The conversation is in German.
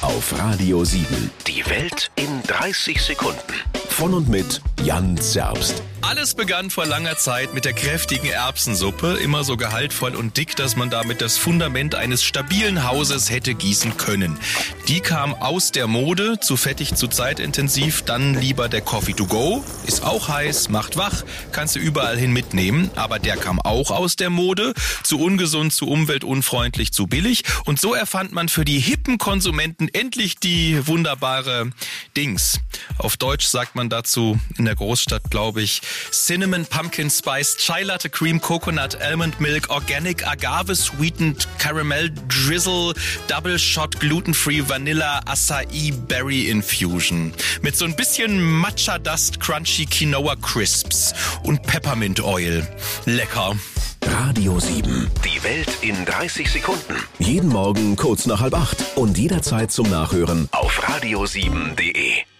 auf Radio 7. Die Welt in 30 Sekunden. Von und mit Jan Zerbst. Alles begann vor langer Zeit mit der kräftigen Erbsensuppe, immer so gehaltvoll und dick, dass man damit das Fundament eines stabilen Hauses hätte gießen können. Die kam aus der Mode, zu fettig, zu zeitintensiv, dann lieber der Coffee to go, ist auch heiß, macht wach, kannst du überall hin mitnehmen, aber der kam auch aus der Mode, zu ungesund, zu umweltunfreundlich, zu billig und so erfand man für die hippen Konsumenten endlich die wunderbare Dings. Auf Deutsch sagt man dazu in der Großstadt, glaube ich, Cinnamon Pumpkin Spice Chai Latte Cream Coconut Almond Milk Organic Agave Sweetened Caramel Drizzle Double Shot Gluten Free Vanilla Acai Berry Infusion mit so ein bisschen Matcha Dust Crunchy Quinoa Crisps und Peppermint Oil. Lecker. Radio 7. Die Welt in 30 Sekunden. Jeden Morgen kurz nach halb acht und jederzeit zum Nachhören Auf radio7.de.